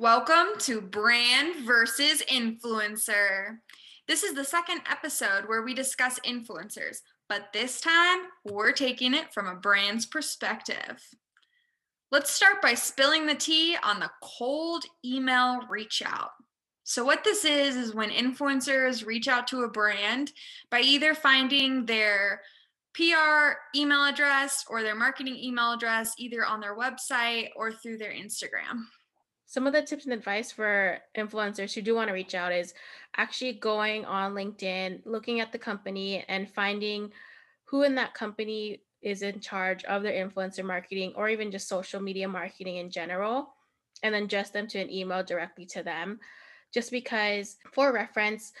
Welcome to Brand versus Influencer. This is the second episode where we discuss influencers, but this time we're taking it from a brand's perspective. Let's start by spilling the tea on the cold email reach out. So, what this is, is when influencers reach out to a brand by either finding their PR email address or their marketing email address either on their website or through their Instagram. Some of the tips and advice for influencers who do want to reach out is actually going on LinkedIn, looking at the company, and finding who in that company is in charge of their influencer marketing or even just social media marketing in general, and then just them to an email directly to them. Just because, for reference,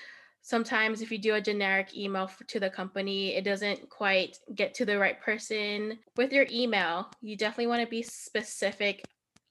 sometimes if you do a generic email to the company it doesn't quite get to the right person with your email you definitely want to be specific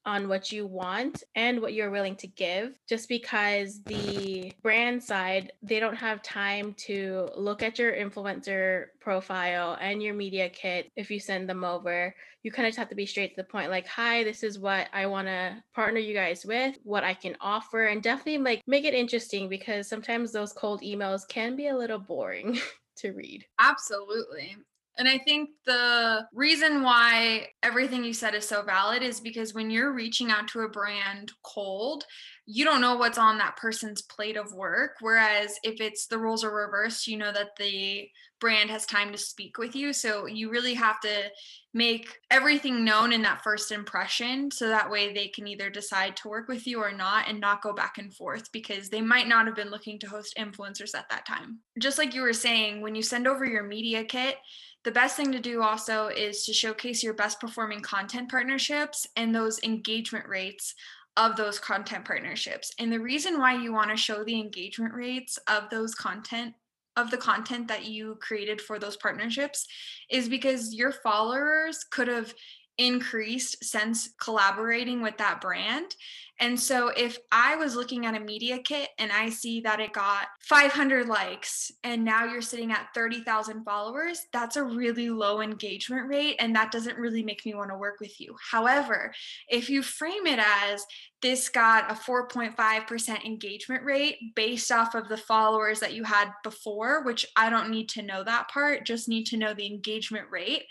on what you want and what you're willing to give just because the brand side they don't have time to look at your influencer profile and your media kit if you send them over. You kind of just have to be straight to the point like hi this is what i want to partner you guys with what i can offer and definitely like make it interesting because sometimes those cold emails can be a little boring to read. Absolutely and I think the reason why everything you said is so valid is because when you're reaching out to a brand cold, you don't know what's on that person's plate of work. Whereas if it's the roles are reversed, you know that the brand has time to speak with you. So you really have to make everything known in that first impression. So that way they can either decide to work with you or not and not go back and forth because they might not have been looking to host influencers at that time. Just like you were saying, when you send over your media kit, the best thing to do also is to showcase your best performing content partnerships and those engagement rates of those content partnerships. And the reason why you want to show the engagement rates of those content of the content that you created for those partnerships is because your followers could have increased since collaborating with that brand. And so if I was looking at a media kit and I see that it got 500 likes and now you're sitting at 30,000 followers, that's a really low engagement rate and that doesn't really make me want to work with you. However, if you frame it as this got a 4.5% engagement rate based off of the followers that you had before, which I don't need to know that part, just need to know the engagement rate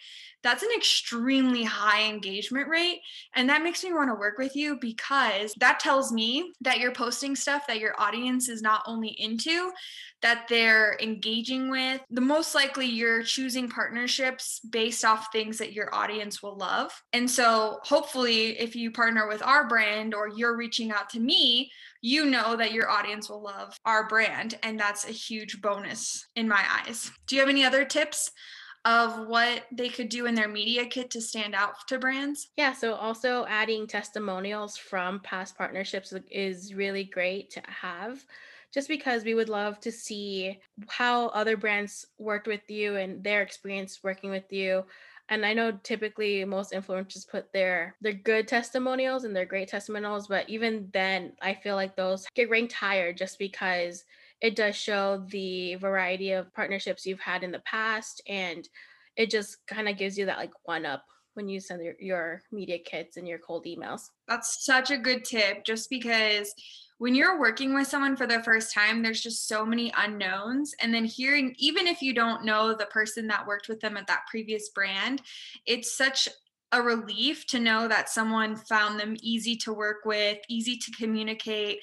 that's an extremely high engagement rate. And that makes me want to work with you because that tells me that you're posting stuff that your audience is not only into, that they're engaging with. The most likely you're choosing partnerships based off things that your audience will love. And so hopefully, if you partner with our brand or you're reaching out to me, you know that your audience will love our brand. And that's a huge bonus in my eyes. Do you have any other tips? Of what they could do in their media kit to stand out to brands? Yeah, so also adding testimonials from past partnerships is really great to have just because we would love to see how other brands worked with you and their experience working with you and i know typically most influencers put their their good testimonials and their great testimonials but even then i feel like those get ranked higher just because it does show the variety of partnerships you've had in the past and it just kind of gives you that like one up when you send your, your media kits and your cold emails. That's such a good tip just because when you're working with someone for the first time there's just so many unknowns and then hearing even if you don't know the person that worked with them at that previous brand it's such a relief to know that someone found them easy to work with, easy to communicate,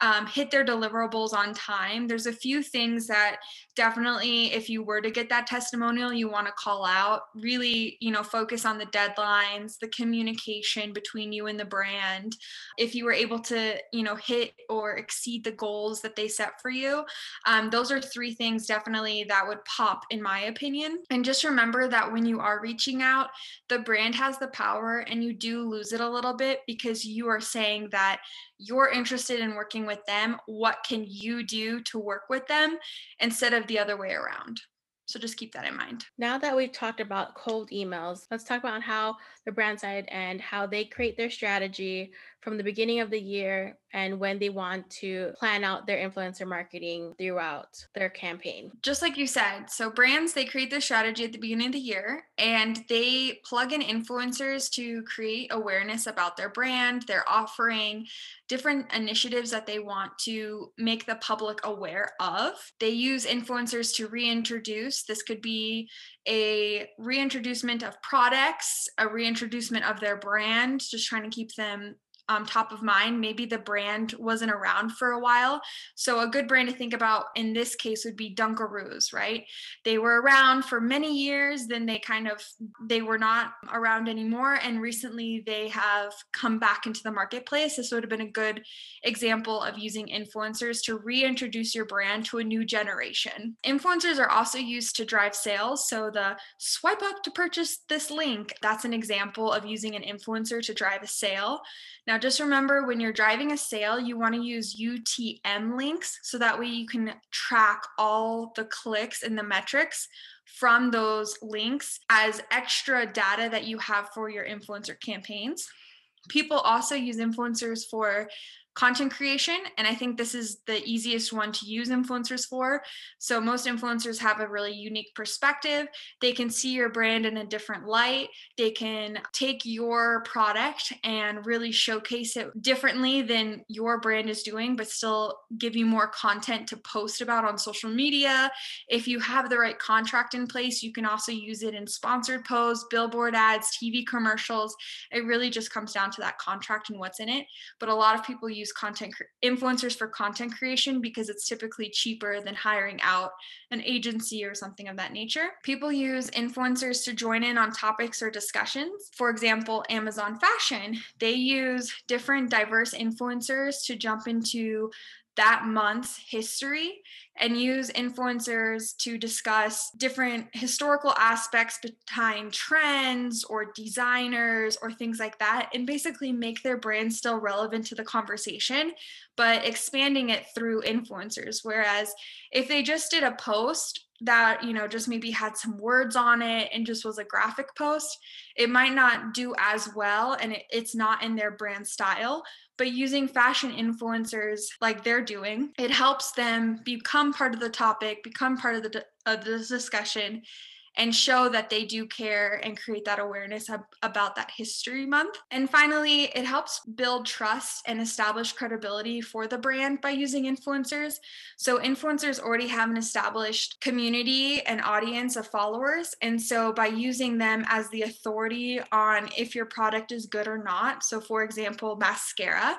um, hit their deliverables on time. There's a few things that definitely, if you were to get that testimonial, you want to call out. Really, you know, focus on the deadlines, the communication between you and the brand. If you were able to, you know, hit or exceed the goals that they set for you, um, those are three things definitely that would pop, in my opinion. And just remember that when you are reaching out, the brand has the power and you do lose it a little bit because you are saying that you're interested in working with them. What can you do to work with them instead of the other way around? So just keep that in mind. Now that we've talked about cold emails, let's talk about how the brand side and how they create their strategy from the beginning of the year and when they want to plan out their influencer marketing throughout their campaign. Just like you said, so brands they create their strategy at the beginning of the year and they plug in influencers to create awareness about their brand, their offering, different initiatives that they want to make the public aware of. They use influencers to reintroduce. This could be a reintroducement of products, a reintroducement of their brand, just trying to keep them um, top of mind. Maybe the brand wasn't around for a while. So, a good brand to think about in this case would be Dunkaroos, right? They were around for many years, then they kind of they were not around anymore, and recently they have come back into the marketplace. This would have been a good example of using influencers to reintroduce your brand to a new generation. Influencers are also used to drive sales. So, the swipe up to purchase this link, that's an example of using an influencer to drive a sale. Now, just remember when you're driving a sale, you want to use UTM links so that way you can track all the clicks and the metrics from those links as extra data that you have for your influencer campaigns. People also use influencers for content creation. And I think this is the easiest one to use influencers for. So, most influencers have a really unique perspective. They can see your brand in a different light. They can take your product and really showcase it differently than your brand is doing, but still give you more content to post about on social media. If you have the right contract in place, you can also use it in sponsored posts, billboard ads, TV commercials. It really just comes down to that contract and what's in it. But a lot of people use use content influencers for content creation because it's typically cheaper than hiring out an agency or something of that nature. People use influencers to join in on topics or discussions. For example, Amazon Fashion, they use different diverse influencers to jump into that month's history and use influencers to discuss different historical aspects behind trends or designers or things like that and basically make their brand still relevant to the conversation but expanding it through influencers. Whereas if they just did a post that you know just maybe had some words on it and just was a graphic post it might not do as well and it, it's not in their brand style but using fashion influencers like they're doing it helps them become part of the topic become part of the, of the discussion and show that they do care and create that awareness ab- about that history month. And finally, it helps build trust and establish credibility for the brand by using influencers. So, influencers already have an established community and audience of followers. And so, by using them as the authority on if your product is good or not, so for example, mascara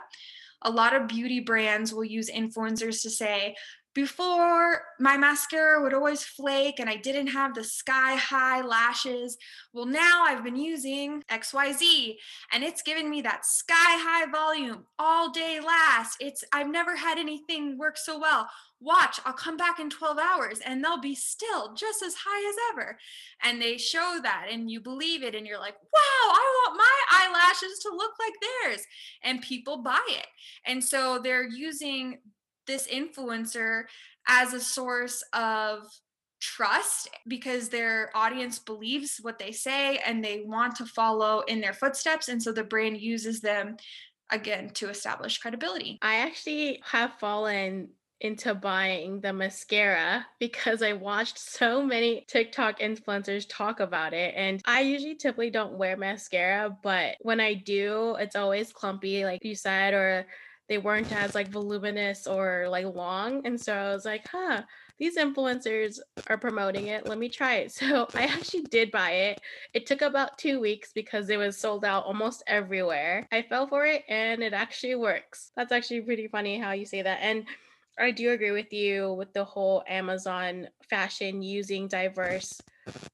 a lot of beauty brands will use influencers to say, before my mascara would always flake and I didn't have the sky high lashes. Well, now I've been using XYZ and it's given me that sky high volume all day last. It's I've never had anything work so well. Watch, I'll come back in 12 hours and they'll be still just as high as ever. And they show that and you believe it and you're like, "Wow, I want my eyelashes to look like theirs." And people buy it. And so they're using this influencer as a source of trust because their audience believes what they say and they want to follow in their footsteps and so the brand uses them again to establish credibility i actually have fallen into buying the mascara because I watched so many TikTok influencers talk about it. And I usually typically don't wear mascara, but when I do, it's always clumpy, like you said, or they weren't as like voluminous or like long. And so I was like, huh, these influencers are promoting it. Let me try it. So I actually did buy it. It took about two weeks because it was sold out almost everywhere. I fell for it and it actually works. That's actually pretty funny how you say that. And I do agree with you with the whole Amazon fashion using diverse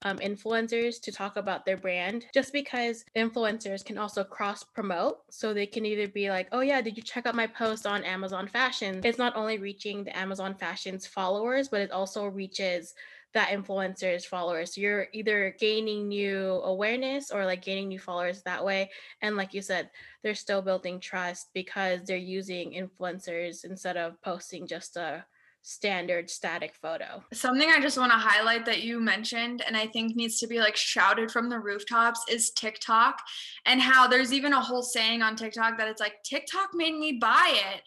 um, influencers to talk about their brand just because influencers can also cross promote. So they can either be like, oh, yeah, did you check out my post on Amazon Fashion? It's not only reaching the Amazon Fashion's followers, but it also reaches that influencers followers so you're either gaining new awareness or like gaining new followers that way and like you said they're still building trust because they're using influencers instead of posting just a standard static photo. Something I just want to highlight that you mentioned and I think needs to be like shouted from the rooftops is TikTok and how there's even a whole saying on TikTok that it's like TikTok made me buy it.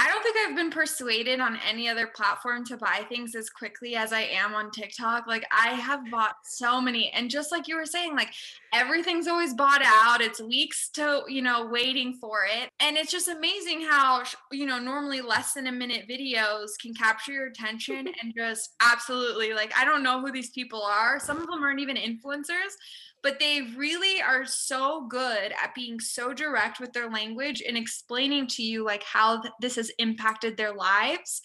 I don't think I've been persuaded on any other platform to buy things as quickly as I am on TikTok. Like I have bought so many and just like you were saying like everything's always bought out. It's weeks to, you know, waiting for it. And it's just amazing how, you know, normally less than a minute videos can capture your attention and just absolutely like I don't know who these people are. Some of them aren't even influencers, but they really are so good at being so direct with their language and explaining to you like how th- this has impacted their lives.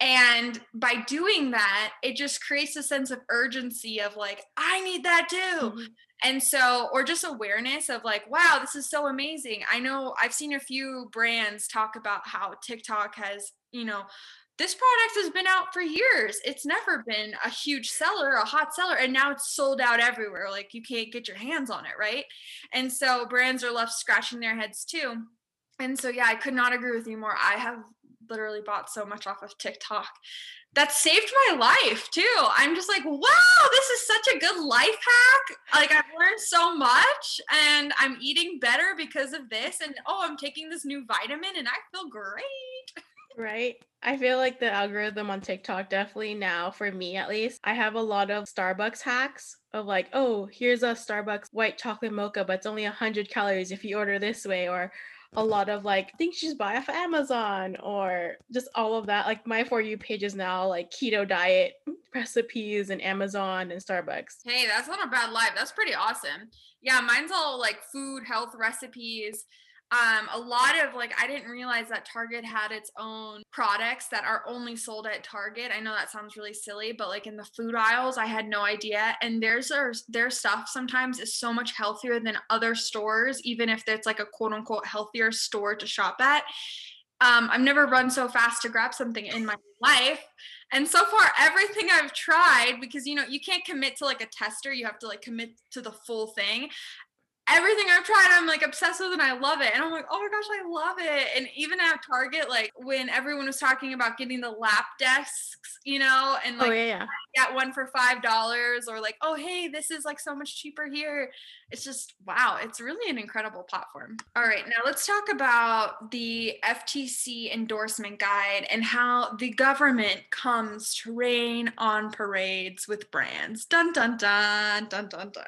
And by doing that it just creates a sense of urgency of like i need that too. Mm-hmm. and so or just awareness of like wow this is so amazing. I know i've seen a few brands talk about how tiktok has you know this product has been out for years. It's never been a huge seller, a hot seller, and now it's sold out everywhere. Like you can't get your hands on it, right? And so brands are left scratching their heads too. And so, yeah, I could not agree with you more. I have literally bought so much off of TikTok. That saved my life too. I'm just like, wow, this is such a good life hack. Like, I've learned so much and I'm eating better because of this. And oh, I'm taking this new vitamin and I feel great. Right. I feel like the algorithm on TikTok definitely now, for me at least, I have a lot of Starbucks hacks of like, oh, here's a Starbucks white chocolate mocha, but it's only 100 calories if you order this way, or a lot of like things you just buy off Amazon, or just all of that. Like my For You page is now like keto diet recipes and Amazon and Starbucks. Hey, that's not a bad life. That's pretty awesome. Yeah, mine's all like food, health recipes um, a lot of like I didn't realize that Target had its own products that are only sold at Target. I know that sounds really silly, but like in the food aisles, I had no idea. And there's their their stuff sometimes is so much healthier than other stores, even if it's like a quote unquote healthier store to shop at. Um, I've never run so fast to grab something in my life. And so far, everything I've tried, because you know, you can't commit to like a tester, you have to like commit to the full thing everything I've tried, I'm like obsessed with and I love it. And I'm like, oh my gosh, I love it. And even at Target, like when everyone was talking about getting the lap desks, you know, and oh, like oh, yeah, yeah. Get one for five dollars, or like, oh hey, this is like so much cheaper here. It's just wow, it's really an incredible platform. All right, now let's talk about the FTC endorsement guide and how the government comes to rain on parades with brands. Dun dun dun dun dun dun.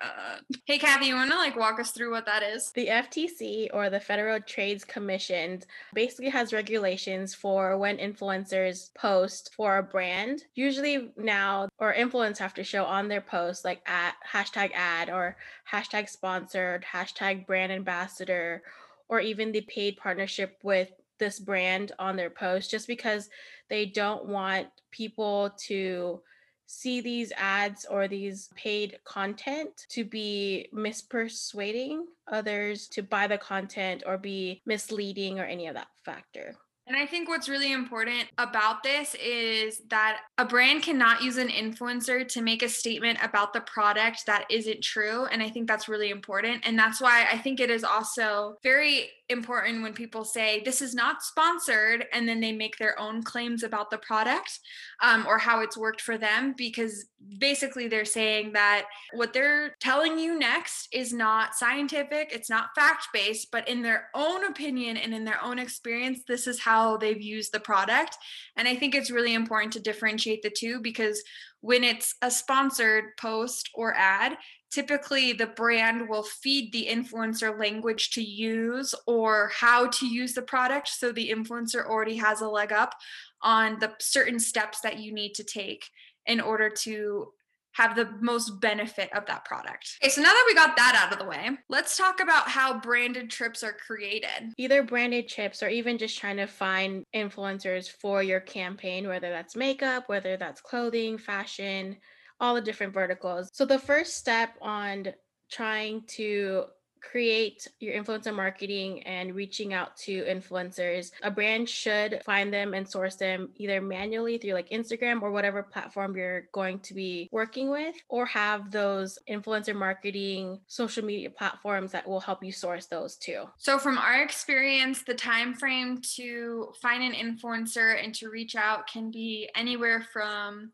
Hey Kathy, you wanna like walk us through what that is? The FTC or the Federal Trades Commission basically has regulations for when influencers post for a brand. Usually now, or influencers have to show on their post like at hashtag ad or hashtag sponsored, hashtag brand ambassador, or even the paid partnership with this brand on their post just because they don't want people to see these ads or these paid content to be mispersuading others to buy the content or be misleading or any of that factor. And I think what's really important about this is that a brand cannot use an influencer to make a statement about the product that isn't true. And I think that's really important. And that's why I think it is also very important when people say this is not sponsored and then they make their own claims about the product um, or how it's worked for them because basically they're saying that what they're telling you next is not scientific it's not fact based but in their own opinion and in their own experience this is how they've used the product. And i think it's really important to differentiate the two because when it's a sponsored post or ad typically the brand will feed the influencer language to use or how to use the product so the influencer already has a leg up on the certain steps that you need to take in order to have the most benefit of that product. Okay, so now that we got that out of the way, let's talk about how branded trips are created. Either branded trips or even just trying to find influencers for your campaign, whether that's makeup, whether that's clothing, fashion, all the different verticals. So the first step on trying to create your influencer marketing and reaching out to influencers, a brand should find them and source them either manually through like Instagram or whatever platform you're going to be working with, or have those influencer marketing social media platforms that will help you source those too. So from our experience, the time frame to find an influencer and to reach out can be anywhere from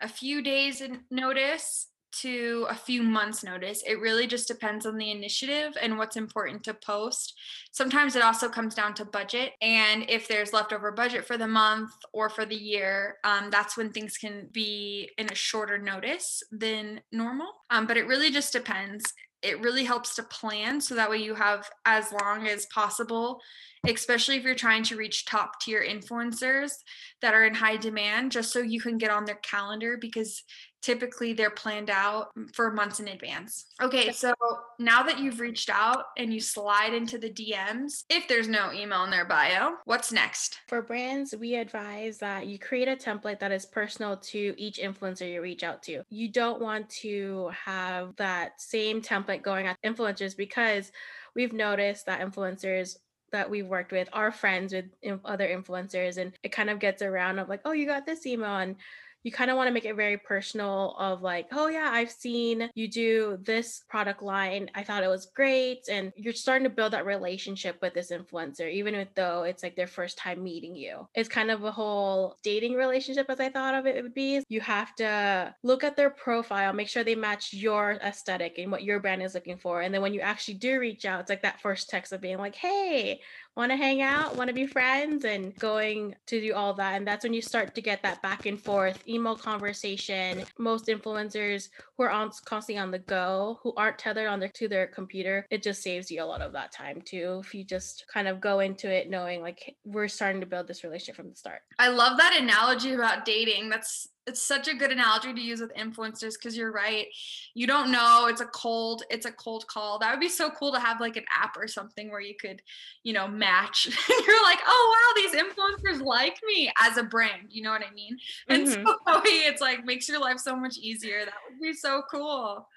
a few days notice to a few months notice. It really just depends on the initiative and what's important to post. Sometimes it also comes down to budget. And if there's leftover budget for the month or for the year, um, that's when things can be in a shorter notice than normal. Um, but it really just depends. It really helps to plan so that way you have as long as possible especially if you're trying to reach top tier influencers that are in high demand, just so you can get on their calendar because typically they're planned out for months in advance. Okay, so now that you've reached out and you slide into the DMs, if there's no email in their bio, what's next? For brands, we advise that you create a template that is personal to each influencer you reach out to. You don't want to have that same template going at influencers because we've noticed that influencers that we've worked with are friends with other influencers and it kind of gets around of like oh you got this email and you kind of want to make it very personal of like, oh yeah, I've seen you do this product line. I thought it was great. And you're starting to build that relationship with this influencer, even though it's like their first time meeting you. It's kind of a whole dating relationship as I thought of it would be. You have to look at their profile, make sure they match your aesthetic and what your brand is looking for. And then when you actually do reach out, it's like that first text of being like, hey, want to hang out, want to be friends, and going to do all that. And that's when you start to get that back and forth email conversation. Most influencers who are on constantly on the go, who aren't tethered on their to their computer, it just saves you a lot of that time too. If you just kind of go into it knowing like we're starting to build this relationship from the start. I love that analogy about dating. That's it's such a good analogy to use with influencers because you're right. You don't know it's a cold, it's a cold call. That would be so cool to have like an app or something where you could, you know, match. you're like, oh wow, these influencers like me as a brand. You know what I mean? And mm-hmm. so it's like makes your life so much easier. That would be so cool.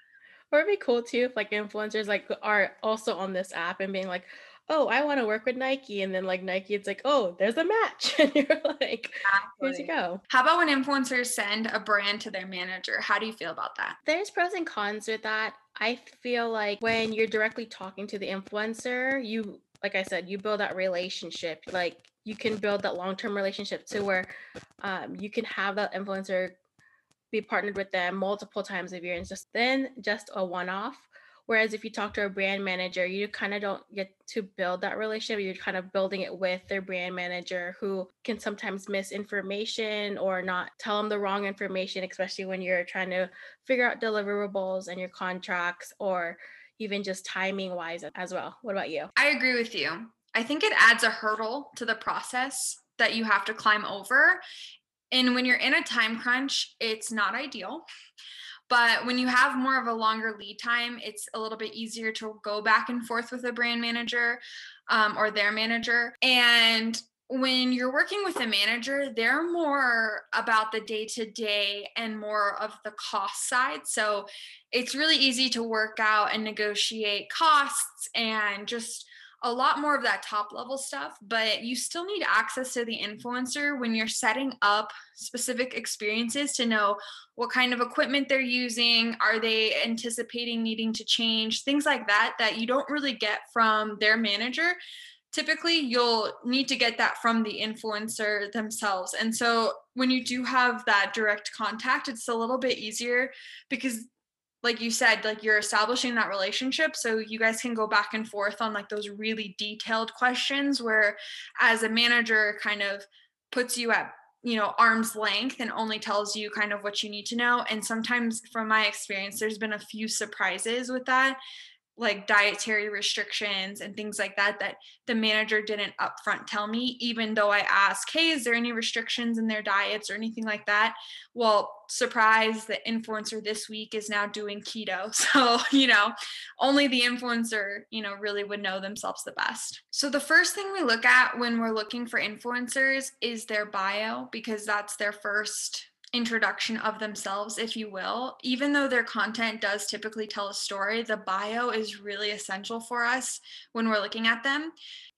Or it'd be cool too if like influencers like are also on this app and being like, oh, I want to work with Nike. And then like Nike, it's like, oh, there's a match. And you're like, here you go. How about when influencers send a brand to their manager? How do you feel about that? There's pros and cons with that. I feel like when you're directly talking to the influencer, you like I said, you build that relationship. Like you can build that long-term relationship to where um, you can have that influencer be partnered with them multiple times a year and just then just a one-off Whereas if you talk to a brand manager, you kind of don't get to build that relationship. You're kind of building it with their brand manager who can sometimes miss information or not tell them the wrong information, especially when you're trying to figure out deliverables and your contracts or even just timing wise as well. What about you? I agree with you. I think it adds a hurdle to the process that you have to climb over. And when you're in a time crunch, it's not ideal. But when you have more of a longer lead time, it's a little bit easier to go back and forth with a brand manager um, or their manager. And when you're working with a manager, they're more about the day to day and more of the cost side. So it's really easy to work out and negotiate costs and just a lot more of that top level stuff, but you still need access to the influencer when you're setting up specific experiences to know what kind of equipment they're using, are they anticipating needing to change, things like that, that you don't really get from their manager. Typically, you'll need to get that from the influencer themselves. And so, when you do have that direct contact, it's a little bit easier because like you said like you're establishing that relationship. So you guys can go back and forth on like those really detailed questions where as a manager kind of puts you at you know arm's length and only tells you kind of what you need to know. And sometimes from my experience there's been a few surprises with that like dietary restrictions and things like that that the manager didn't upfront tell me even though i asked hey is there any restrictions in their diets or anything like that? Well surprise the influencer this week is now doing keto so you know only the influencer you know really would know themselves the best so the first thing we look at when we're looking for influencers is their bio because that's their first introduction of themselves, if you will. Even though their content does typically tell a story, the bio is really essential for us when we're looking at them.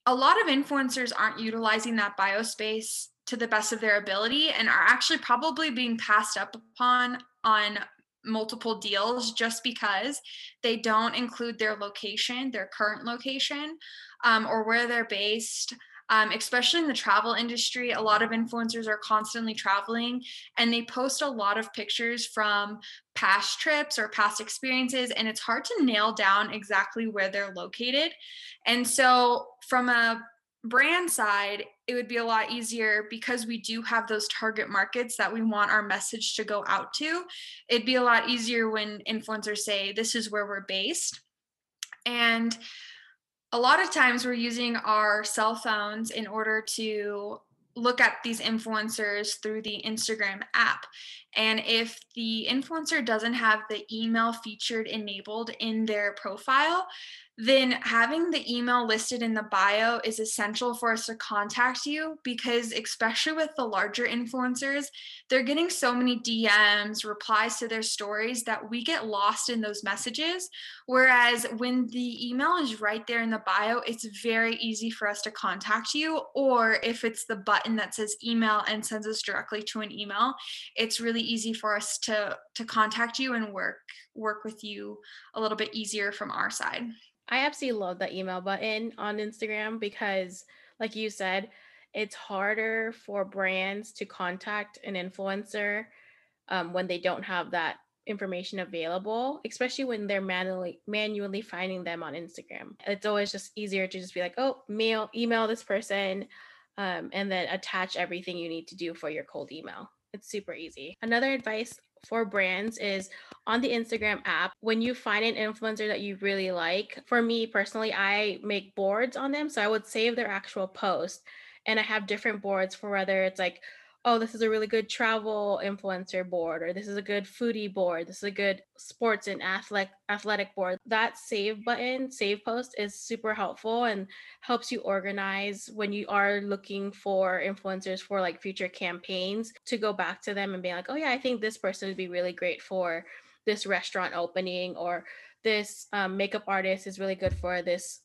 A lot of influencers aren't utilizing that bio space to the best of their ability and are actually probably being passed up upon on multiple deals just because they don't include their location, their current location, um, or where they're based um, especially in the travel industry. A lot of influencers are constantly traveling and they post a lot of pictures from past trips or past experiences, and it's hard to nail down exactly where they're located. And so, from a brand side, it would be a lot easier because we do have those target markets that we want our message to go out to. It'd be a lot easier when influencers say, This is where we're based. And a lot of times we're using our cell phones in order to look at these influencers through the Instagram app. And if the influencer doesn't have the email featured enabled in their profile, then having the email listed in the bio is essential for us to contact you because, especially with the larger influencers, they're getting so many DMs, replies to their stories that we get lost in those messages. Whereas when the email is right there in the bio, it's very easy for us to contact you. Or if it's the button that says email and sends us directly to an email, it's really easy for us to, to contact you and work work with you a little bit easier from our side. I absolutely love that email button on Instagram because, like you said, it's harder for brands to contact an influencer um, when they don't have that information available, especially when they're manually manually finding them on Instagram. It's always just easier to just be like, oh, mail email this person, um, and then attach everything you need to do for your cold email. It's super easy. Another advice for brands is on the Instagram app, when you find an influencer that you really like, for me personally, I make boards on them. So I would save their actual post and I have different boards for whether it's like oh, this is a really good travel influencer board, or this is a good foodie board, this is a good sports and athletic athletic board. That save button, save post is super helpful and helps you organize when you are looking for influencers for like future campaigns to go back to them and be like, oh yeah, I think this person would be really great for this restaurant opening or this um, makeup artist is really good for this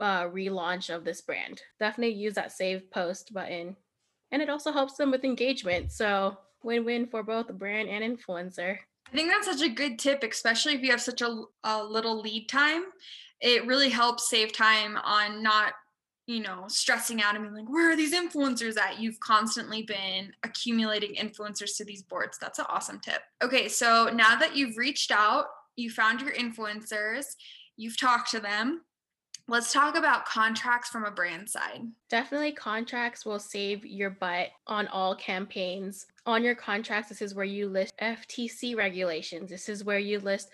uh, relaunch of this brand. Definitely use that save post button and it also helps them with engagement. So win win for both brand and influencer. I think that's such a good tip, especially if you have such a, a little lead time. It really helps save time on not you know, stressing out and being like, where are these influencers at? You've constantly been accumulating influencers to these boards. That's an awesome tip. Okay, so now that you've reached out, you found your influencers, you've talked to them, Let's talk about contracts from a brand side. Definitely, contracts will save your butt on all campaigns. On your contracts, this is where you list FTC regulations. This is where you list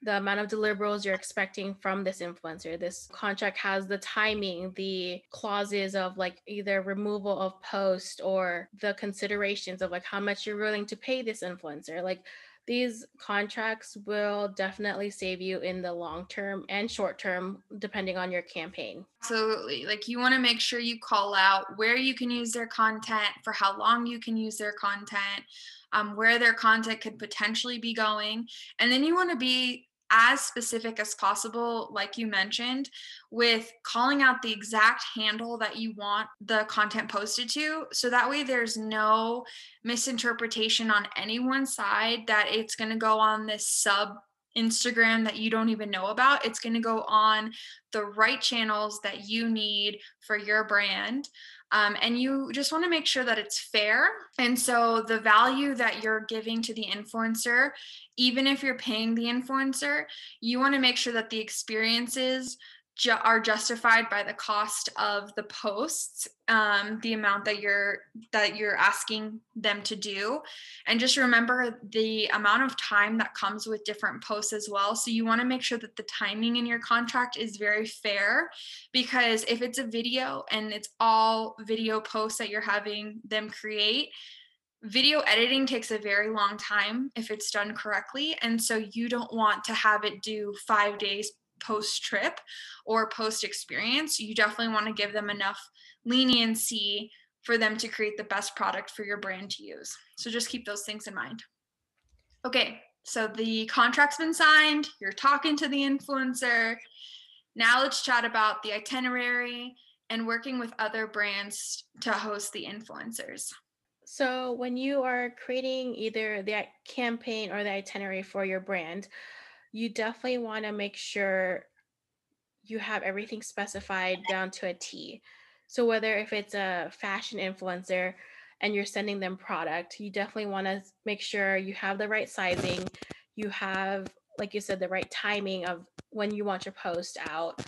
the amount of deliverables you're expecting from this influencer. This contract has the timing, the clauses of like either removal of post or the considerations of like how much you're willing to pay this influencer. Like these contracts will definitely save you in the long term and short term, depending on your campaign. Absolutely. Like you want to make sure you call out where you can use their content, for how long you can use their content, um, where their content could potentially be going. And then you want to be as specific as possible, like you mentioned, with calling out the exact handle that you want the content posted to. So that way there's no misinterpretation on anyone's side that it's going to go on this sub Instagram that you don't even know about. It's going to go on the right channels that you need for your brand. Um, and you just want to make sure that it's fair. And so the value that you're giving to the influencer, even if you're paying the influencer, you want to make sure that the experiences ju- are justified by the cost of the posts um, the amount that you're that you're asking them to do. And just remember the amount of time that comes with different posts as well. So you want to make sure that the timing in your contract is very fair because if it's a video and it's all video posts that you're having them create video editing takes a very long time if it's done correctly. And so you don't want to have it do 5 days post trip or post experience, you definitely want to give them enough leniency for them to create the best product for your brand to use. So just keep those things in mind. Okay, so the contract's been signed, you're talking to the influencer. Now let's chat about the itinerary and working with other brands to host the influencers. So, when you are creating either the campaign or the itinerary for your brand, you definitely want to make sure you have everything specified down to a T. So, whether if it's a fashion influencer and you're sending them product, you definitely want to make sure you have the right sizing, you have, like you said, the right timing of when you want your post out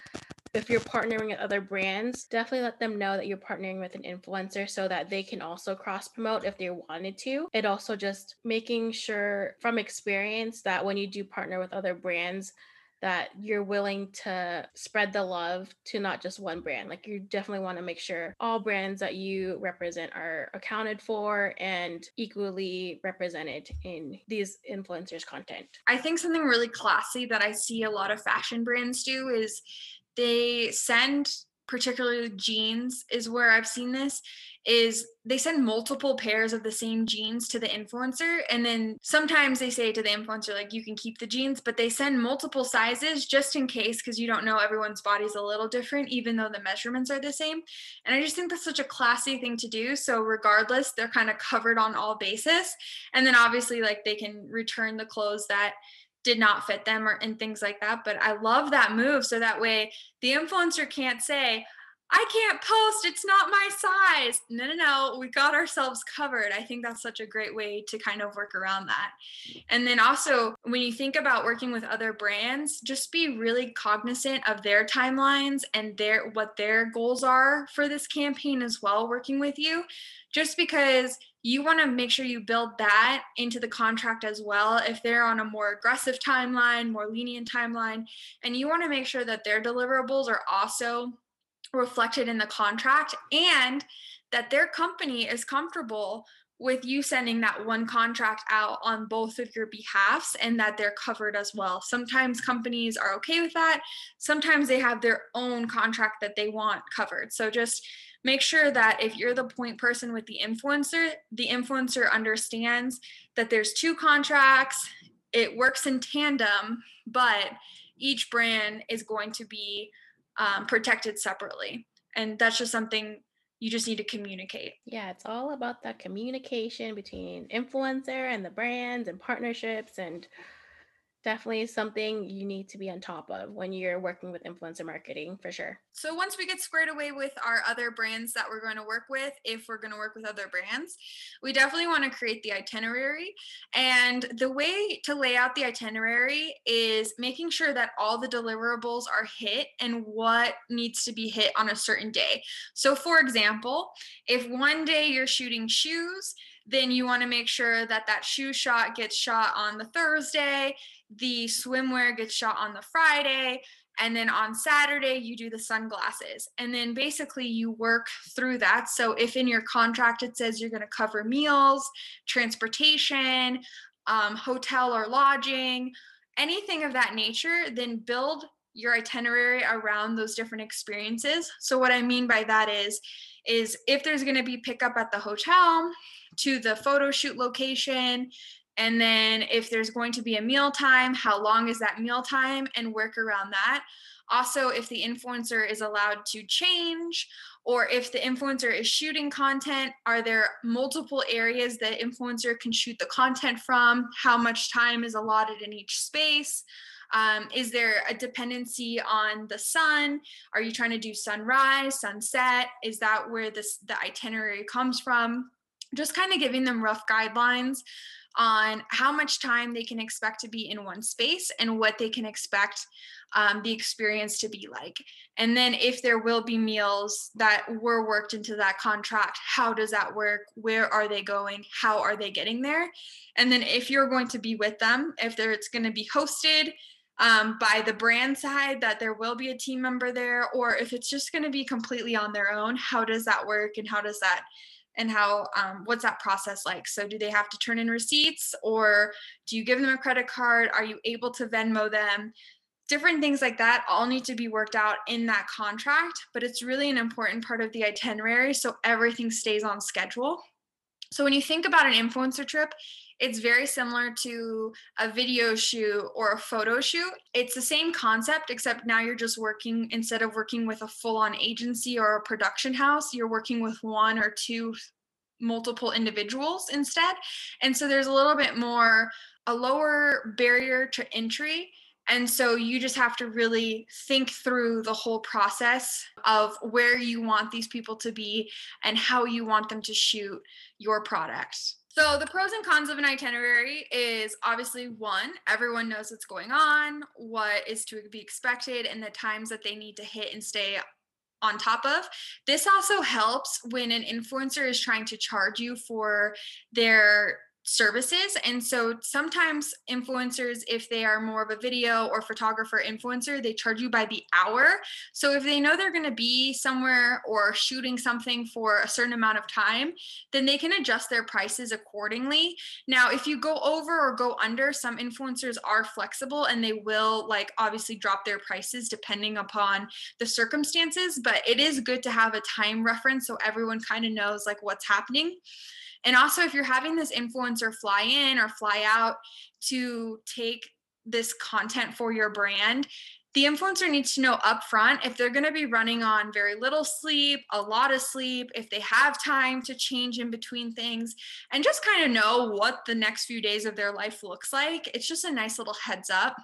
if you're partnering with other brands, definitely let them know that you're partnering with an influencer so that they can also cross promote if they wanted to. It also just making sure from experience that when you do partner with other brands, that you're willing to spread the love to not just one brand. Like you definitely want to make sure all brands that you represent are accounted for and equally represented in these influencers' content. I think something really classy that I see a lot of fashion brands do is they send particularly jeans is where I've seen this is they send multiple pairs of the same jeans to the influencer and then sometimes they say to the influencer like you can keep the jeans but they send multiple sizes just in case because you don't know everyone's body's a little different even though the measurements are the same. And I just think that's such a classy thing to do so regardless they're kind of covered on all basis. And then obviously like they can return the clothes that did not fit them or and things like that. But I love that move. So that way the influencer can't say, I can't post, it's not my size. No, no, no, we got ourselves covered. I think that's such a great way to kind of work around that. And then also, when you think about working with other brands, just be really cognizant of their timelines and their what their goals are for this campaign as well working with you. Just because you want to make sure you build that into the contract as well if they're on a more aggressive timeline more lenient timeline and you want to make sure that their deliverables are also reflected in the contract and that their company is comfortable with you sending that one contract out on both of your behalfs and that they're covered as well. Sometimes companies are okay with that. Sometimes they have their own contract that they want covered. So just make sure that if you're the point person with the influencer, the influencer understands that there's two contracts, it works in tandem, but each brand is going to be um, protected separately. And that's just something you just need to communicate. Yeah, it's all about that communication between influencer and the brands and partnerships and definitely something you need to be on top of when you're working with influencer marketing for sure. So once we get squared away with our other brands that we're going to work with, if we're going to work with other brands, we definitely want to create the itinerary. And the way to lay out the itinerary is making sure that all the deliverables are hit and what needs to be hit on a certain day. So for example, if one day you're shooting shoes, then you want to make sure that that shoe shot gets shot on the Thursday the swimwear gets shot on the Friday. And then on Saturday, you do the sunglasses. And then basically, you work through that. So, if in your contract it says you're going to cover meals, transportation, um, hotel or lodging, anything of that nature, then build your itinerary around those different experiences. So, what I mean by that is, is if there's going to be pickup at the hotel to the photo shoot location and then if there's going to be a meal time, how long is that meal time and work around that. Also, if the influencer is allowed to change, or if the influencer is shooting content, are there multiple areas that influencer can shoot the content from? How much time is allotted in each space? Um, is there a dependency on the sun? Are you trying to do sunrise, sunset? Is that where this the itinerary comes from? Just kind of giving them rough guidelines on how much time they can expect to be in one space and what they can expect um, the experience to be like. And then if there will be meals that were worked into that contract, how does that work? Where are they going? How are they getting there? And then if you're going to be with them, if it's going to be hosted, um, by the brand side that there will be a team member there, or if it's just going to be completely on their own, how does that work and how does that and how um, what's that process like? So do they have to turn in receipts or do you give them a credit card? Are you able to venmo them? Different things like that all need to be worked out in that contract, but it's really an important part of the itinerary so everything stays on schedule. So when you think about an influencer trip, it's very similar to a video shoot or a photo shoot. It's the same concept, except now you're just working, instead of working with a full on agency or a production house, you're working with one or two multiple individuals instead. And so there's a little bit more, a lower barrier to entry and so you just have to really think through the whole process of where you want these people to be and how you want them to shoot your product. So, the pros and cons of an itinerary is obviously one, everyone knows what's going on, what is to be expected, and the times that they need to hit and stay on top of. This also helps when an influencer is trying to charge you for their services. And so sometimes influencers, if they are more of a video or photographer influencer, they charge you by the hour. So if they know they're going to be somewhere or shooting something for a certain amount of time, then they can adjust their prices accordingly. Now, if you go over or go under, some influencers are flexible and they will, like, obviously drop their prices depending upon the circumstances. But it is good to have a time reference so everyone kind of knows, like, what's happening. And also, if you're having this influencer fly in or fly out to take this content for your brand, the influencer needs to know upfront if they're going to be running on very little sleep, a lot of sleep, if they have time to change in between things, and just kind of know what the next few days of their life looks like. It's just a nice little heads up.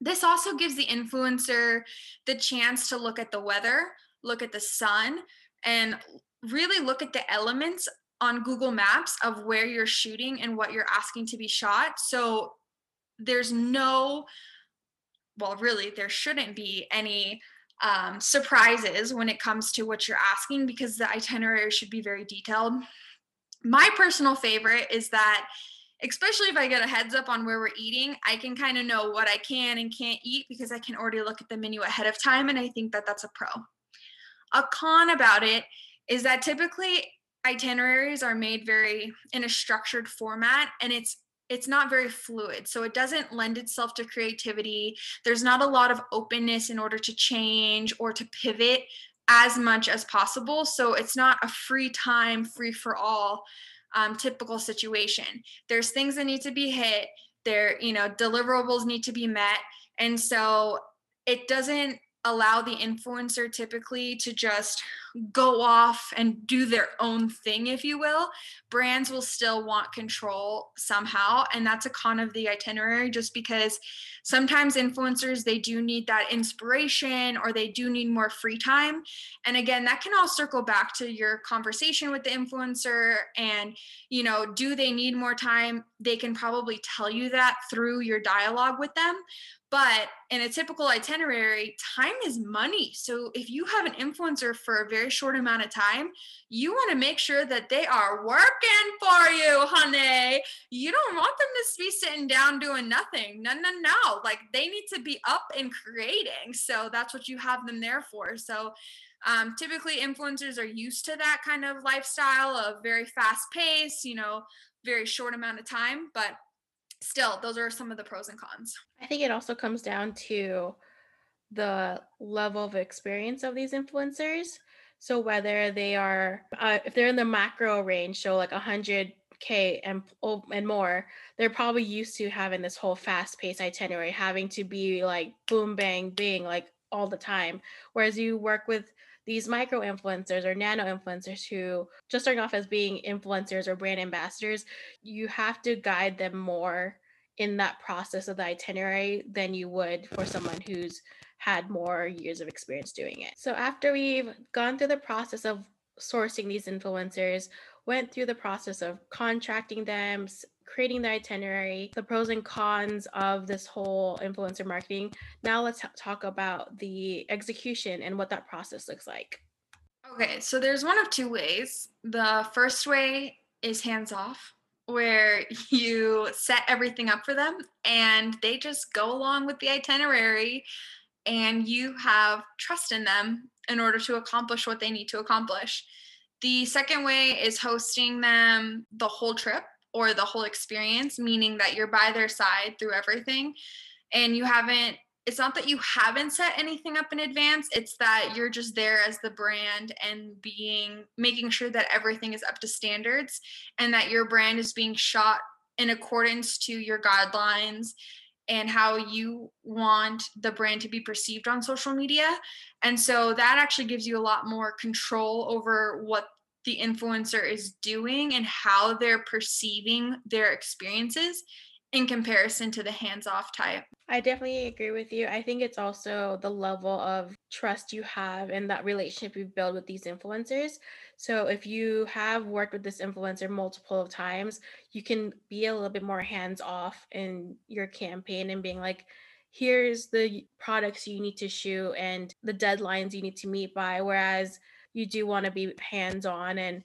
This also gives the influencer the chance to look at the weather, look at the sun, and really look at the elements on Google Maps of where you're shooting and what you're asking to be shot. So there's no, well, really, there shouldn't be any um, surprises when it comes to what you're asking because the itinerary should be very detailed. My personal favorite is that, especially if I get a heads up on where we're eating, I can kind of know what I can and can't eat because I can already look at the menu ahead of time. And I think that that's a pro. A con about it is that typically itineraries are made very in a structured format and it's it's not very fluid so it doesn't lend itself to creativity. There's not a lot of openness in order to change or to pivot as much as possible so it's not a free time free for all um, typical situation. There's things that need to be hit there you know deliverables need to be met and so it doesn't allow the influencer typically to just go off and do their own thing, if you will, brands will still want control somehow. And that's a con of the itinerary, just because sometimes influencers, they do need that inspiration or they do need more free time. And again, that can all circle back to your conversation with the influencer. And, you know, do they need more time? They can probably tell you that through your dialogue with them. But in a typical itinerary, time is money. So if you have an influencer for a very short amount of time, you want to make sure that they are working for you, honey. You don't want them to be sitting down doing nothing. No, no, no. Like they need to be up and creating. So that's what you have them there for. So um, typically influencers are used to that kind of lifestyle of very fast pace, you know, very short amount of time. But still, those are some of the pros and cons. I think it also comes down to the level of experience of these influencers. So whether they are, uh, if they're in the macro range, so like 100k and and more, they're probably used to having this whole fast-paced itinerary, having to be like boom, bang, bing, like all the time. Whereas you work with these micro influencers or nano influencers who just starting off as being influencers or brand ambassadors, you have to guide them more in that process of the itinerary than you would for someone who's had more years of experience doing it. So after we've gone through the process of sourcing these influencers, went through the process of contracting them, creating the itinerary, the pros and cons of this whole influencer marketing. Now let's talk about the execution and what that process looks like. Okay, so there's one of two ways. The first way is hands off, where you set everything up for them and they just go along with the itinerary and you have trust in them in order to accomplish what they need to accomplish. The second way is hosting them the whole trip or the whole experience, meaning that you're by their side through everything and you haven't it's not that you haven't set anything up in advance it's that you're just there as the brand and being making sure that everything is up to standards and that your brand is being shot in accordance to your guidelines and how you want the brand to be perceived on social media and so that actually gives you a lot more control over what the influencer is doing and how they're perceiving their experiences in comparison to the hands off type. I definitely agree with you. I think it's also the level of trust you have and that relationship you build with these influencers. So if you have worked with this influencer multiple times, you can be a little bit more hands off in your campaign and being like, here's the products you need to shoot and the deadlines you need to meet by. Whereas you do want to be hands on and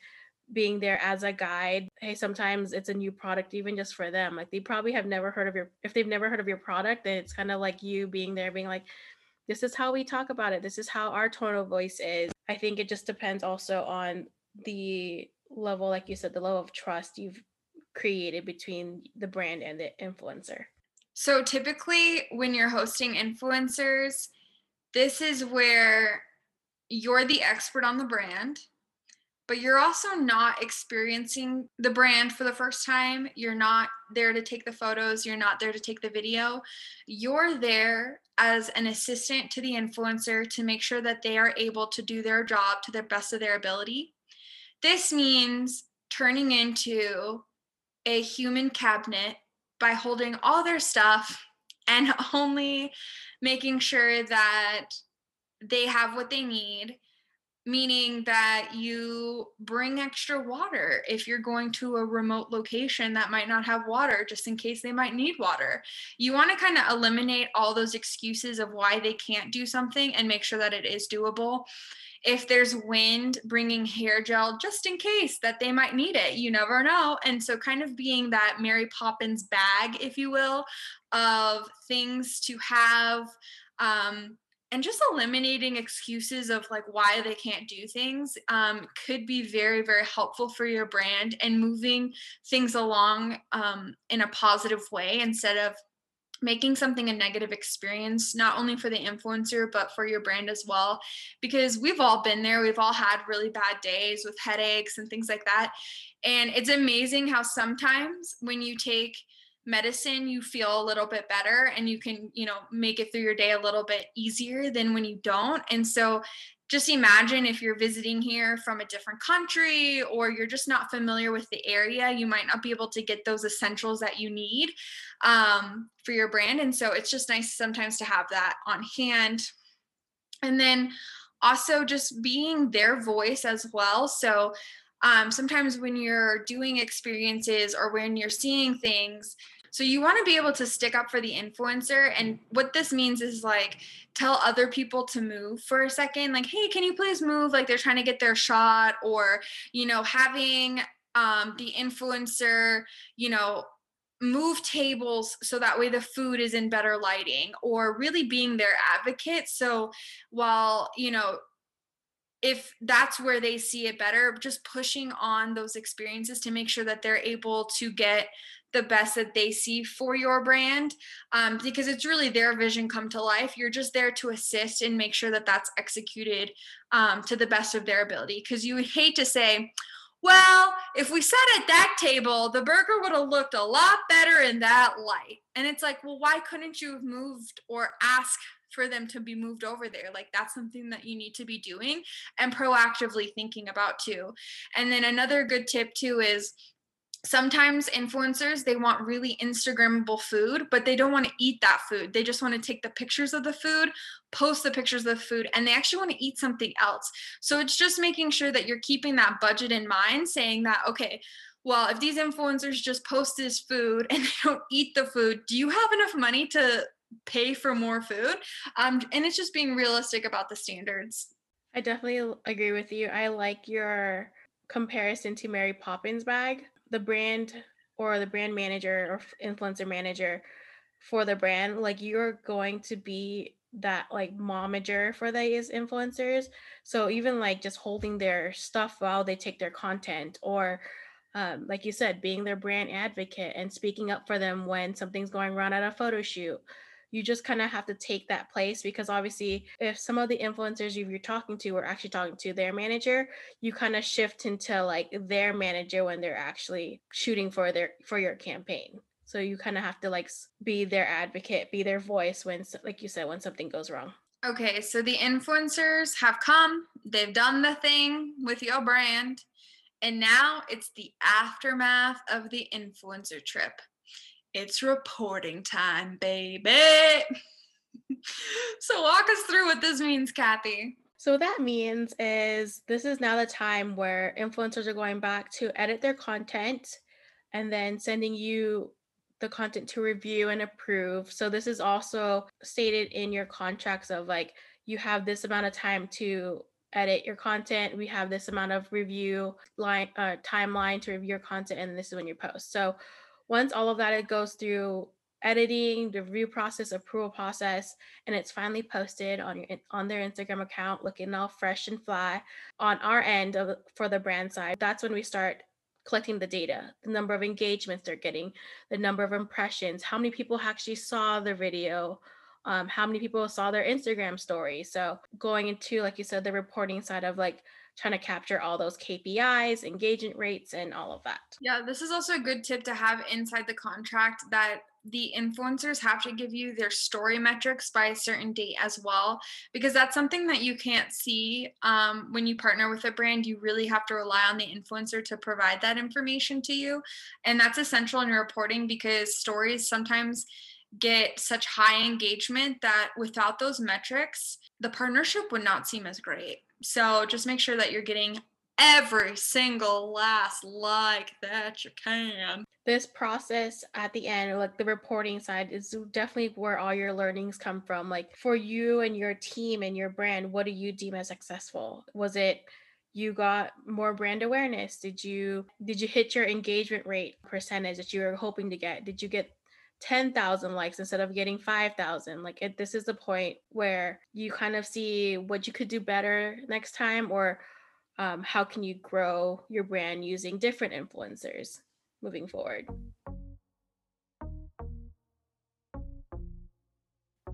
being there as a guide hey sometimes it's a new product even just for them like they probably have never heard of your if they've never heard of your product then it's kind of like you being there being like this is how we talk about it this is how our tone of voice is. I think it just depends also on the level like you said the level of trust you've created between the brand and the influencer. So typically when you're hosting influencers this is where you're the expert on the brand but you're also not experiencing the brand for the first time. You're not there to take the photos, you're not there to take the video. You're there as an assistant to the influencer to make sure that they are able to do their job to the best of their ability. This means turning into a human cabinet by holding all their stuff and only making sure that they have what they need meaning that you bring extra water if you're going to a remote location that might not have water just in case they might need water. You want to kind of eliminate all those excuses of why they can't do something and make sure that it is doable. If there's wind, bringing hair gel just in case that they might need it. You never know. And so, kind of being that Mary Poppins bag, if you will, of things to have. Um, and just eliminating excuses of like why they can't do things um, could be very very helpful for your brand and moving things along um, in a positive way instead of making something a negative experience not only for the influencer but for your brand as well. Because we've all been there we've all had really bad days with headaches and things like that. And it's amazing how sometimes when you take medicine you feel a little bit better and you can you know make it through your day a little bit easier than when you don't. And so just imagine if you're visiting here from a different country or you're just not familiar with the area you might not be able to get those essentials that you need um, for your brand. And so it's just nice sometimes to have that on hand. And then also just being their voice as well. So um, sometimes when you're doing experiences or when you're seeing things so you want to be able to stick up for the influencer and what this means is like tell other people to move for a second like hey can you please move? Like they're trying to get their shot or you know having um, the influencer you know move tables so that way the food is in better lighting or really being their advocate. So while you know if that's where they see it better just pushing on those experiences to make sure that they're able to get the best that they see for your brand um, because it's really their vision come to life you're just there to assist and make sure that that's executed um, to the best of their ability because you would hate to say well if we sat at that table the burger would have looked a lot better in that light and it's like well why couldn't you have moved or ask for them to be moved over there. Like that's something that you need to be doing and proactively thinking about too. And then another good tip too is sometimes influencers they want really instagrammable food but they don't want to eat that food they just want to take the pictures of the food post the pictures of the food and they actually want to eat something else so it's just making sure that you're keeping that budget in mind saying that okay well if these influencers just post this food and they don't eat the food do you have enough money to pay for more food. Um, and it's just being realistic about the standards. I definitely agree with you. I like your comparison to Mary Poppins bag. The brand or the brand manager or influencer manager for the brand, like you're going to be that like momager for these influencers. So even like just holding their stuff while they take their content or um, like you said, being their brand advocate and speaking up for them when something's going wrong at a photo shoot you just kind of have to take that place because obviously if some of the influencers you're talking to are actually talking to their manager you kind of shift into like their manager when they're actually shooting for their for your campaign. So you kind of have to like be their advocate be their voice when like you said when something goes wrong. Okay so the influencers have come they've done the thing with your brand and now it's the aftermath of the influencer trip it's reporting time, baby. so walk us through what this means, Kathy. So what that means is this is now the time where influencers are going back to edit their content and then sending you the content to review and approve. So this is also stated in your contracts of like you have this amount of time to edit your content. We have this amount of review line uh, timeline to review your content, and this is when you post. So once all of that it goes through editing, the review process, approval process, and it's finally posted on your on their Instagram account, looking all fresh and fly. On our end of for the brand side, that's when we start collecting the data, the number of engagements they're getting, the number of impressions, how many people actually saw the video, um, how many people saw their Instagram story. So going into, like you said, the reporting side of like trying to capture all those KPIs, engagement rates, and all of that. Yeah, this is also a good tip to have inside the contract that the influencers have to give you their story metrics by a certain date as well because that's something that you can't see um, when you partner with a brand you really have to rely on the influencer to provide that information to you and that's essential in your reporting because stories sometimes get such high engagement that without those metrics the partnership would not seem as great so just make sure that you're getting every single last like that you can. This process at the end, like the reporting side, is definitely where all your learnings come from. Like for you and your team and your brand, what do you deem as successful? Was it you got more brand awareness? Did you did you hit your engagement rate percentage that you were hoping to get? Did you get 10,000 likes instead of getting 5,000. Like it, this is the point where you kind of see what you could do better next time or um, how can you grow your brand using different influencers moving forward.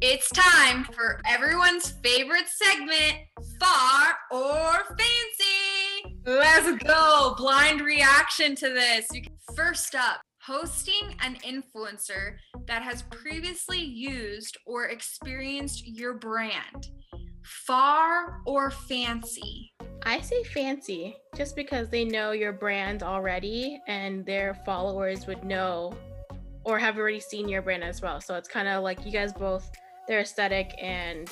It's time for everyone's favorite segment, far or fancy. Let's go. Blind reaction to this. First up, hosting an influencer that has previously used or experienced your brand. Far or fancy? I say fancy just because they know your brand already and their followers would know or have already seen your brand as well. So it's kind of like you guys both, their aesthetic and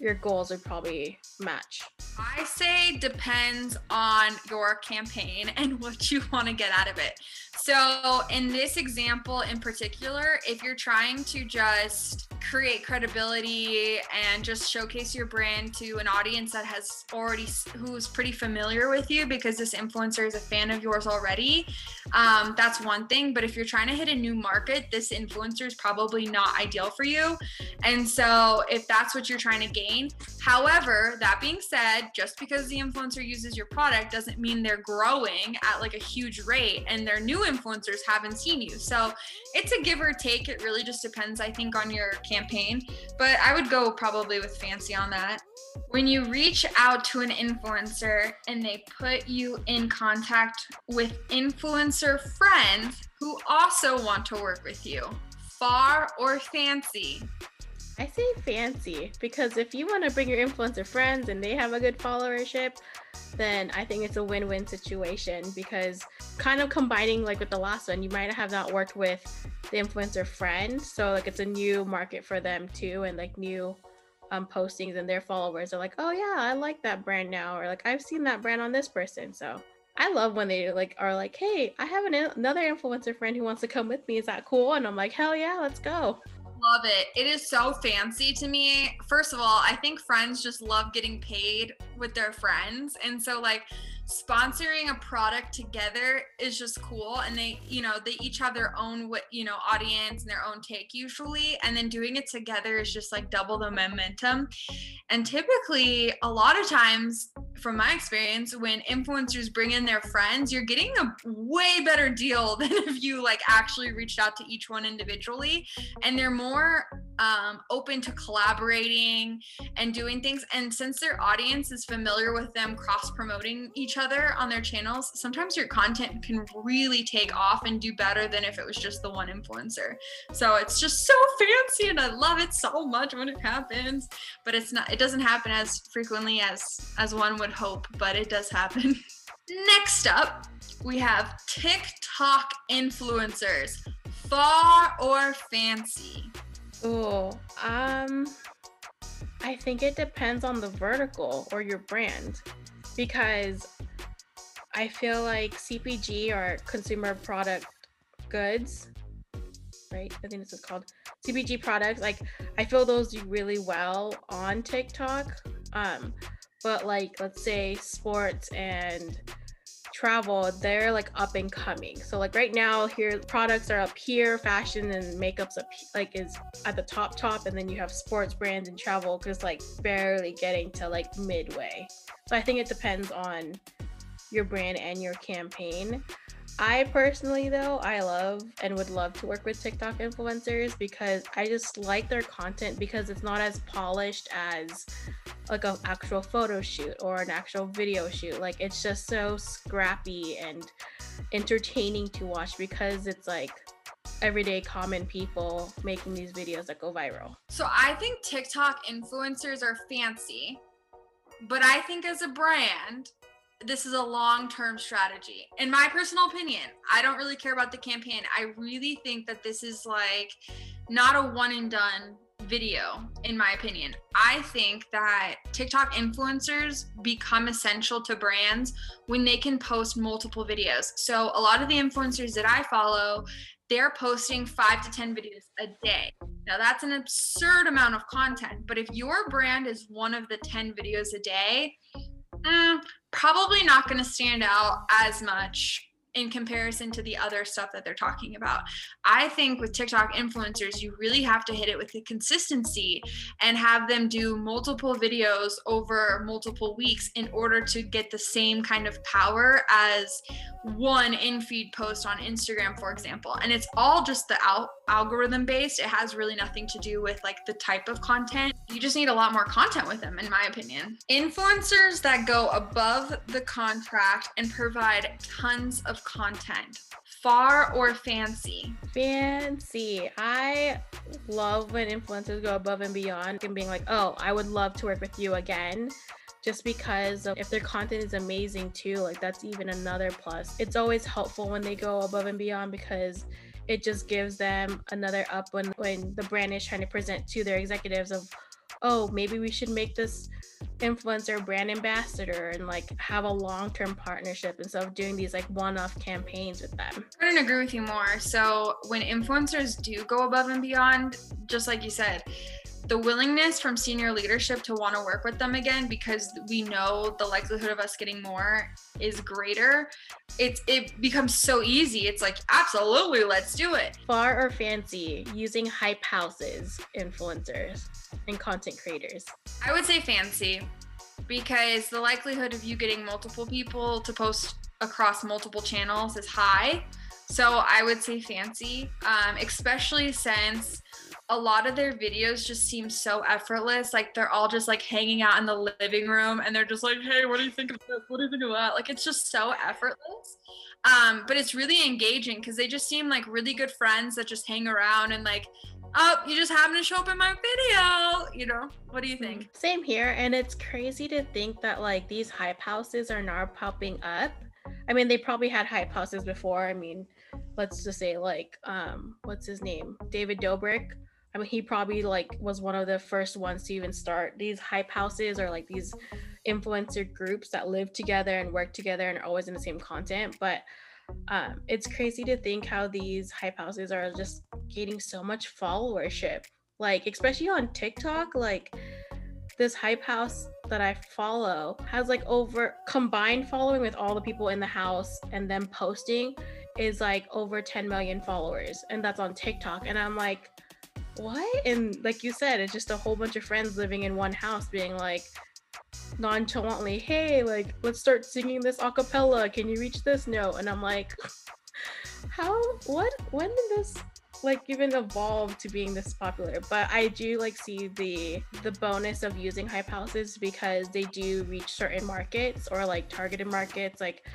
your goals would probably match. I say depends on your campaign and what you want to get out of it. So, in this example in particular, if you're trying to just create credibility and just showcase your brand to an audience that has already who's pretty familiar with you because this influencer is a fan of yours already um, that's one thing but if you're trying to hit a new market this influencer is probably not ideal for you and so if that's what you're trying to gain however that being said just because the influencer uses your product doesn't mean they're growing at like a huge rate and their new influencers haven't seen you so it's a give or take it really just depends i think on your campaign, but I would go probably with fancy on that. When you reach out to an influencer and they put you in contact with influencer friends who also want to work with you, far or fancy? I say fancy because if you want to bring your influencer friends and they have a good followership, then I think it's a win win situation because kind of combining like with the last one, you might have not worked with the influencer friend. So like it's a new market for them too and like new um, postings and their followers are like, oh yeah, I like that brand now, or like I've seen that brand on this person. So I love when they like are like, hey, I have an, another influencer friend who wants to come with me. Is that cool? And I'm like, hell yeah, let's go. Love it. It is so fancy to me. First of all, I think friends just love getting paid with their friends. And so, like, sponsoring a product together is just cool and they you know they each have their own you know audience and their own take usually and then doing it together is just like double the momentum and typically a lot of times from my experience, when influencers bring in their friends, you're getting a way better deal than if you like actually reached out to each one individually. And they're more um, open to collaborating and doing things. And since their audience is familiar with them cross promoting each other on their channels, sometimes your content can really take off and do better than if it was just the one influencer. So it's just so fancy and I love it so much when it happens. But it's not, it doesn't happen as frequently as as one would hope, but it does happen. Next up, we have TikTok influencers. Far or fancy? Oh, um, I think it depends on the vertical or your brand because I feel like CPG or consumer product goods, right? I think this is called CPG products. Like, I feel those do really well on TikTok. Um, but like, let's say sports and travel, they're like up and coming. So like right now, here products are up here, fashion and makeup's up like is at the top top, and then you have sports brands and travel because like barely getting to like midway. So I think it depends on your brand and your campaign. I personally, though, I love and would love to work with TikTok influencers because I just like their content because it's not as polished as like an actual photo shoot or an actual video shoot. Like it's just so scrappy and entertaining to watch because it's like everyday common people making these videos that go viral. So I think TikTok influencers are fancy, but I think as a brand, this is a long term strategy. In my personal opinion, I don't really care about the campaign. I really think that this is like not a one and done video, in my opinion. I think that TikTok influencers become essential to brands when they can post multiple videos. So, a lot of the influencers that I follow, they're posting five to 10 videos a day. Now, that's an absurd amount of content, but if your brand is one of the 10 videos a day, mm, probably not going to stand out as much in comparison to the other stuff that they're talking about. I think with TikTok influencers, you really have to hit it with the consistency and have them do multiple videos over multiple weeks in order to get the same kind of power as one in feed post on Instagram, for example. And it's all just the al- algorithm based. It has really nothing to do with like the type of content. You just need a lot more content with them, in my opinion. Influencers that go above the contract and provide tons of content. Far or fancy? Fancy. I love when influencers go above and beyond and being like, oh, I would love to work with you again just because if their content is amazing too, like that's even another plus. It's always helpful when they go above and beyond because it just gives them another up when when the brand is trying to present to their executives of oh maybe we should make this influencer brand ambassador and like have a long-term partnership instead of doing these like one-off campaigns with them. I couldn't agree with you more. So when influencers do go above and beyond, just like you said, the willingness from senior leadership to want to work with them again because we know the likelihood of us getting more is greater it's it becomes so easy. It's like absolutely let's do it. Far or fancy using hype houses influencers and content creators. I would say fancy because the likelihood of you getting multiple people to post across multiple channels is high so i would say fancy um, especially since a lot of their videos just seem so effortless. Like they're all just like hanging out in the living room and they're just like, hey, what do you think of this? What do you think of that? Like it's just so effortless. Um, but it's really engaging because they just seem like really good friends that just hang around and like, oh, you just happen to show up in my video. You know, what do you think? Mm, same here. And it's crazy to think that like these hype houses are now popping up. I mean, they probably had hype houses before. I mean, let's just say like um what's his name? David Dobrik I mean, he probably like was one of the first ones to even start these hype houses or like these influencer groups that live together and work together and are always in the same content. But um, it's crazy to think how these hype houses are just gaining so much followership. Like, especially on TikTok, like this hype house that I follow has like over combined following with all the people in the house and them posting is like over 10 million followers. And that's on TikTok. And I'm like, what? And like you said, it's just a whole bunch of friends living in one house being like, nonchalantly, hey, like, let's start singing this a cappella. Can you reach this note? And I'm like, how, what, when did this like even evolve to being this popular but i do like see the the bonus of using hype houses because they do reach certain markets or like targeted markets like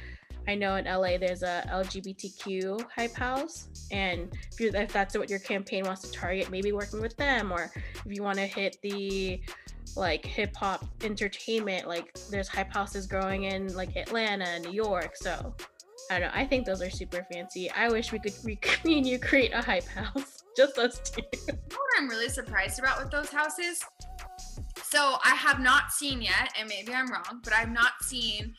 I know in LA there's a LGBTQ hype house, and if, you if that's what your campaign wants to target, maybe working with them, or if you want to hit the like hip hop entertainment, like there's hype houses growing in like Atlanta, New York. So I don't know. I think those are super fancy. I wish we could re- me and you create a hype house, just us two. You know what I'm really surprised about with those houses? So I have not seen yet, and maybe I'm wrong, but I've not seen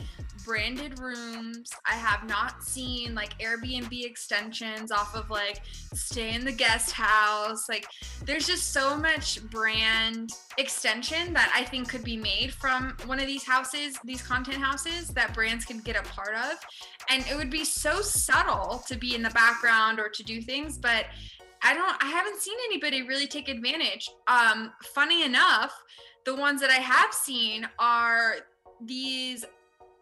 branded rooms. I have not seen like Airbnb extensions off of like stay in the guest house. Like there's just so much brand extension that I think could be made from one of these houses, these content houses that brands can get a part of. And it would be so subtle to be in the background or to do things, but I don't I haven't seen anybody really take advantage. Um funny enough, the ones that I have seen are these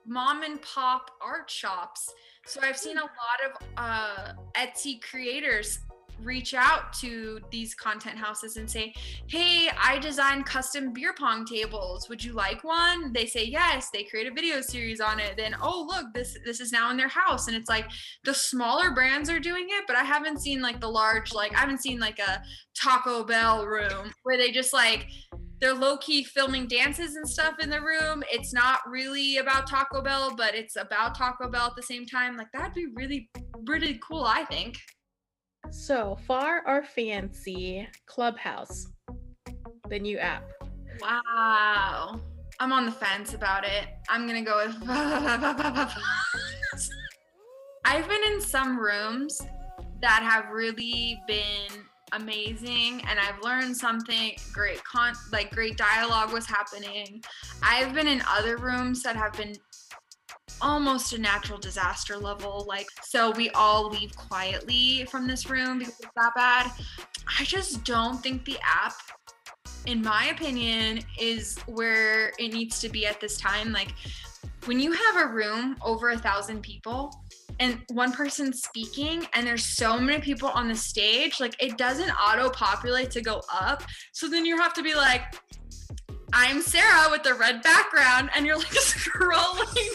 mom and pop art shops. So I've seen a lot of uh, Etsy creators reach out to these content houses and say, Hey, I design custom beer pong tables. Would you like one? They say yes. They create a video series on it. Then, oh look, this this is now in their house. And it's like the smaller brands are doing it, but I haven't seen like the large, like I haven't seen like a Taco Bell room where they just like they're low key filming dances and stuff in the room. It's not really about Taco Bell, but it's about Taco Bell at the same time. Like that'd be really, really cool, I think. So far or fancy Clubhouse, the new app. Wow. I'm on the fence about it. I'm gonna go with I've been in some rooms that have really been amazing and I've learned something great con like great dialogue was happening. I've been in other rooms that have been almost a natural disaster level like so we all leave quietly from this room because it's that bad. I just don't think the app in my opinion is where it needs to be at this time like when you have a room over a thousand people and one person speaking and there's so many people on the stage like it doesn't auto populate to go up. So then you have to be like i'm sarah with the red background and you're like scrolling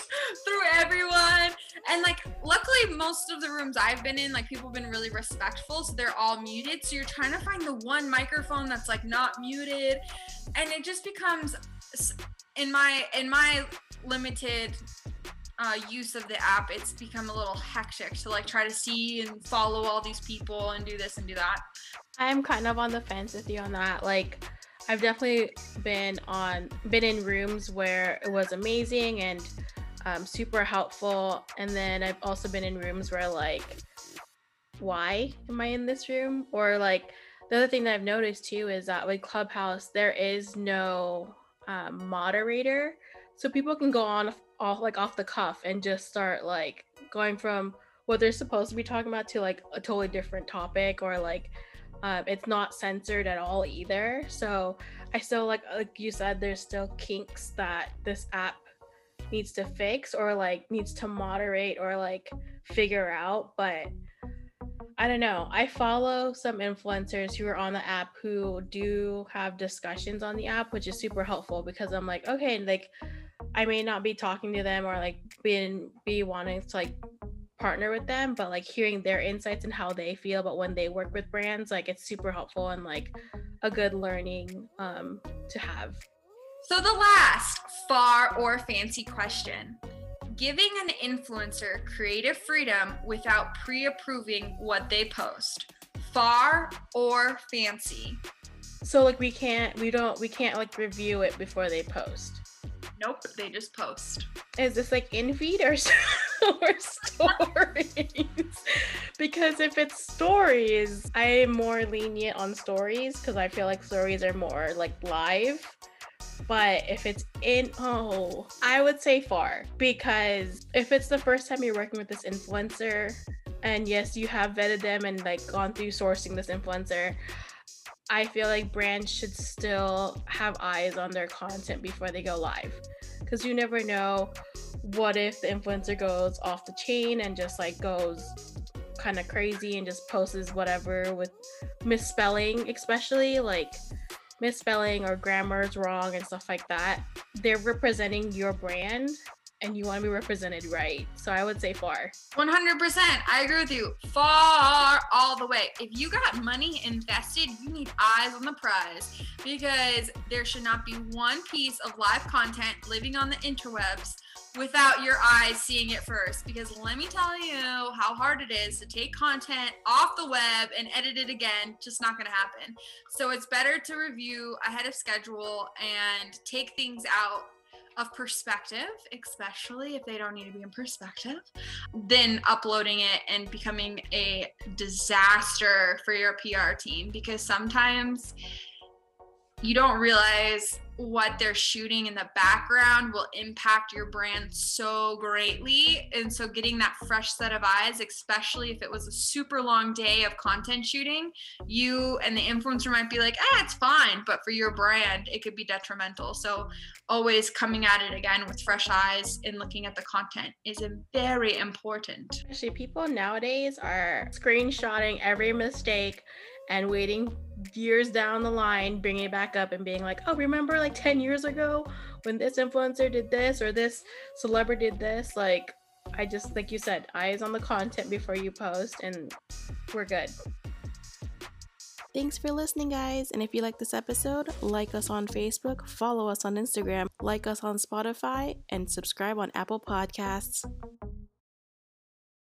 through everyone. And like luckily most of the rooms i've been in like people have been really respectful so they're all muted. So you're trying to find the one microphone that's like not muted. And it just becomes in my in my limited uh, use of the app, it's become a little hectic to like try to see and follow all these people and do this and do that. I'm kind of on the fence with you on that. Like, I've definitely been on been in rooms where it was amazing and um, super helpful, and then I've also been in rooms where like, why am I in this room? Or like, the other thing that I've noticed too is that with Clubhouse there is no um, moderator, so people can go on off like off the cuff and just start like going from what they're supposed to be talking about to like a totally different topic or like um, it's not censored at all either. So i still like like you said there's still kinks that this app needs to fix or like needs to moderate or like figure out but i don't know. I follow some influencers who are on the app who do have discussions on the app which is super helpful because i'm like okay like I may not be talking to them or like being be wanting to like partner with them, but like hearing their insights and how they feel about when they work with brands, like it's super helpful and like a good learning um to have. So the last far or fancy question. Giving an influencer creative freedom without pre-approving what they post. Far or fancy? So like we can't we don't we can't like review it before they post. Nope, they just post. Is this like in feed or, or stories? because if it's stories, I'm more lenient on stories because I feel like stories are more like live. But if it's in, oh, I would say far because if it's the first time you're working with this influencer, and yes, you have vetted them and like gone through sourcing this influencer, I feel like brands should still have eyes on their content before they go live. Because you never know what if the influencer goes off the chain and just like goes kind of crazy and just posts whatever with misspelling, especially like misspelling or grammar is wrong and stuff like that. They're representing your brand and you want to be represented right. So I would say far. 100%. I agree with you. Far all the way. If you got money invested, you need eyes on the prize because there should not be one piece of live content living on the interwebs without your eyes seeing it first. Because let me tell you how hard it is to take content off the web and edit it again. Just not going to happen. So it's better to review ahead of schedule and take things out of perspective, especially if they don't need to be in perspective, than uploading it and becoming a disaster for your PR team because sometimes you don't realize what they're shooting in the background will impact your brand so greatly. And so, getting that fresh set of eyes, especially if it was a super long day of content shooting, you and the influencer might be like, ah, it's fine. But for your brand, it could be detrimental. So, always coming at it again with fresh eyes and looking at the content is very important. Actually, people nowadays are screenshotting every mistake and waiting years down the line, bringing it back up and being like, oh, remember like 10 years ago when this influencer did this or this celebrity did this? Like, I just, like you said, eyes on the content before you post, and we're good. Thanks for listening, guys. And if you like this episode, like us on Facebook, follow us on Instagram, like us on Spotify, and subscribe on Apple Podcasts.